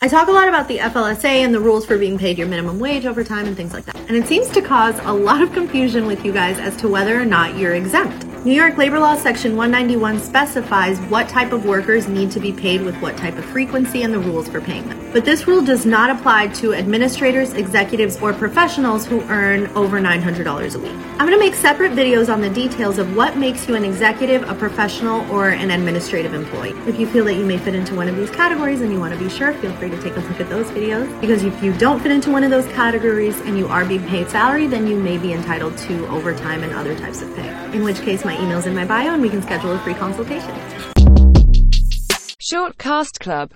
I talk a lot about the FLSA and the rules for being paid your minimum wage overtime and things like that. And it seems to cause a lot of confusion with you guys as to whether or not you're exempt. New York Labor Law Section 191 specifies what type of workers need to be paid with what type of frequency and the rules for paying them. But this rule does not apply to administrators, executives, or professionals who earn over $900 a week. I'm going to make separate videos on the details of what makes you an executive, a professional, or an administrative employee. If you feel that you may fit into one of these categories and you want to be sure, feel free to take a look at those videos. Because if you don't fit into one of those categories and you are being paid salary, then you may be entitled to overtime and other types of pay. In which case, my email's in my bio and we can schedule a free consultation. Short Cast Club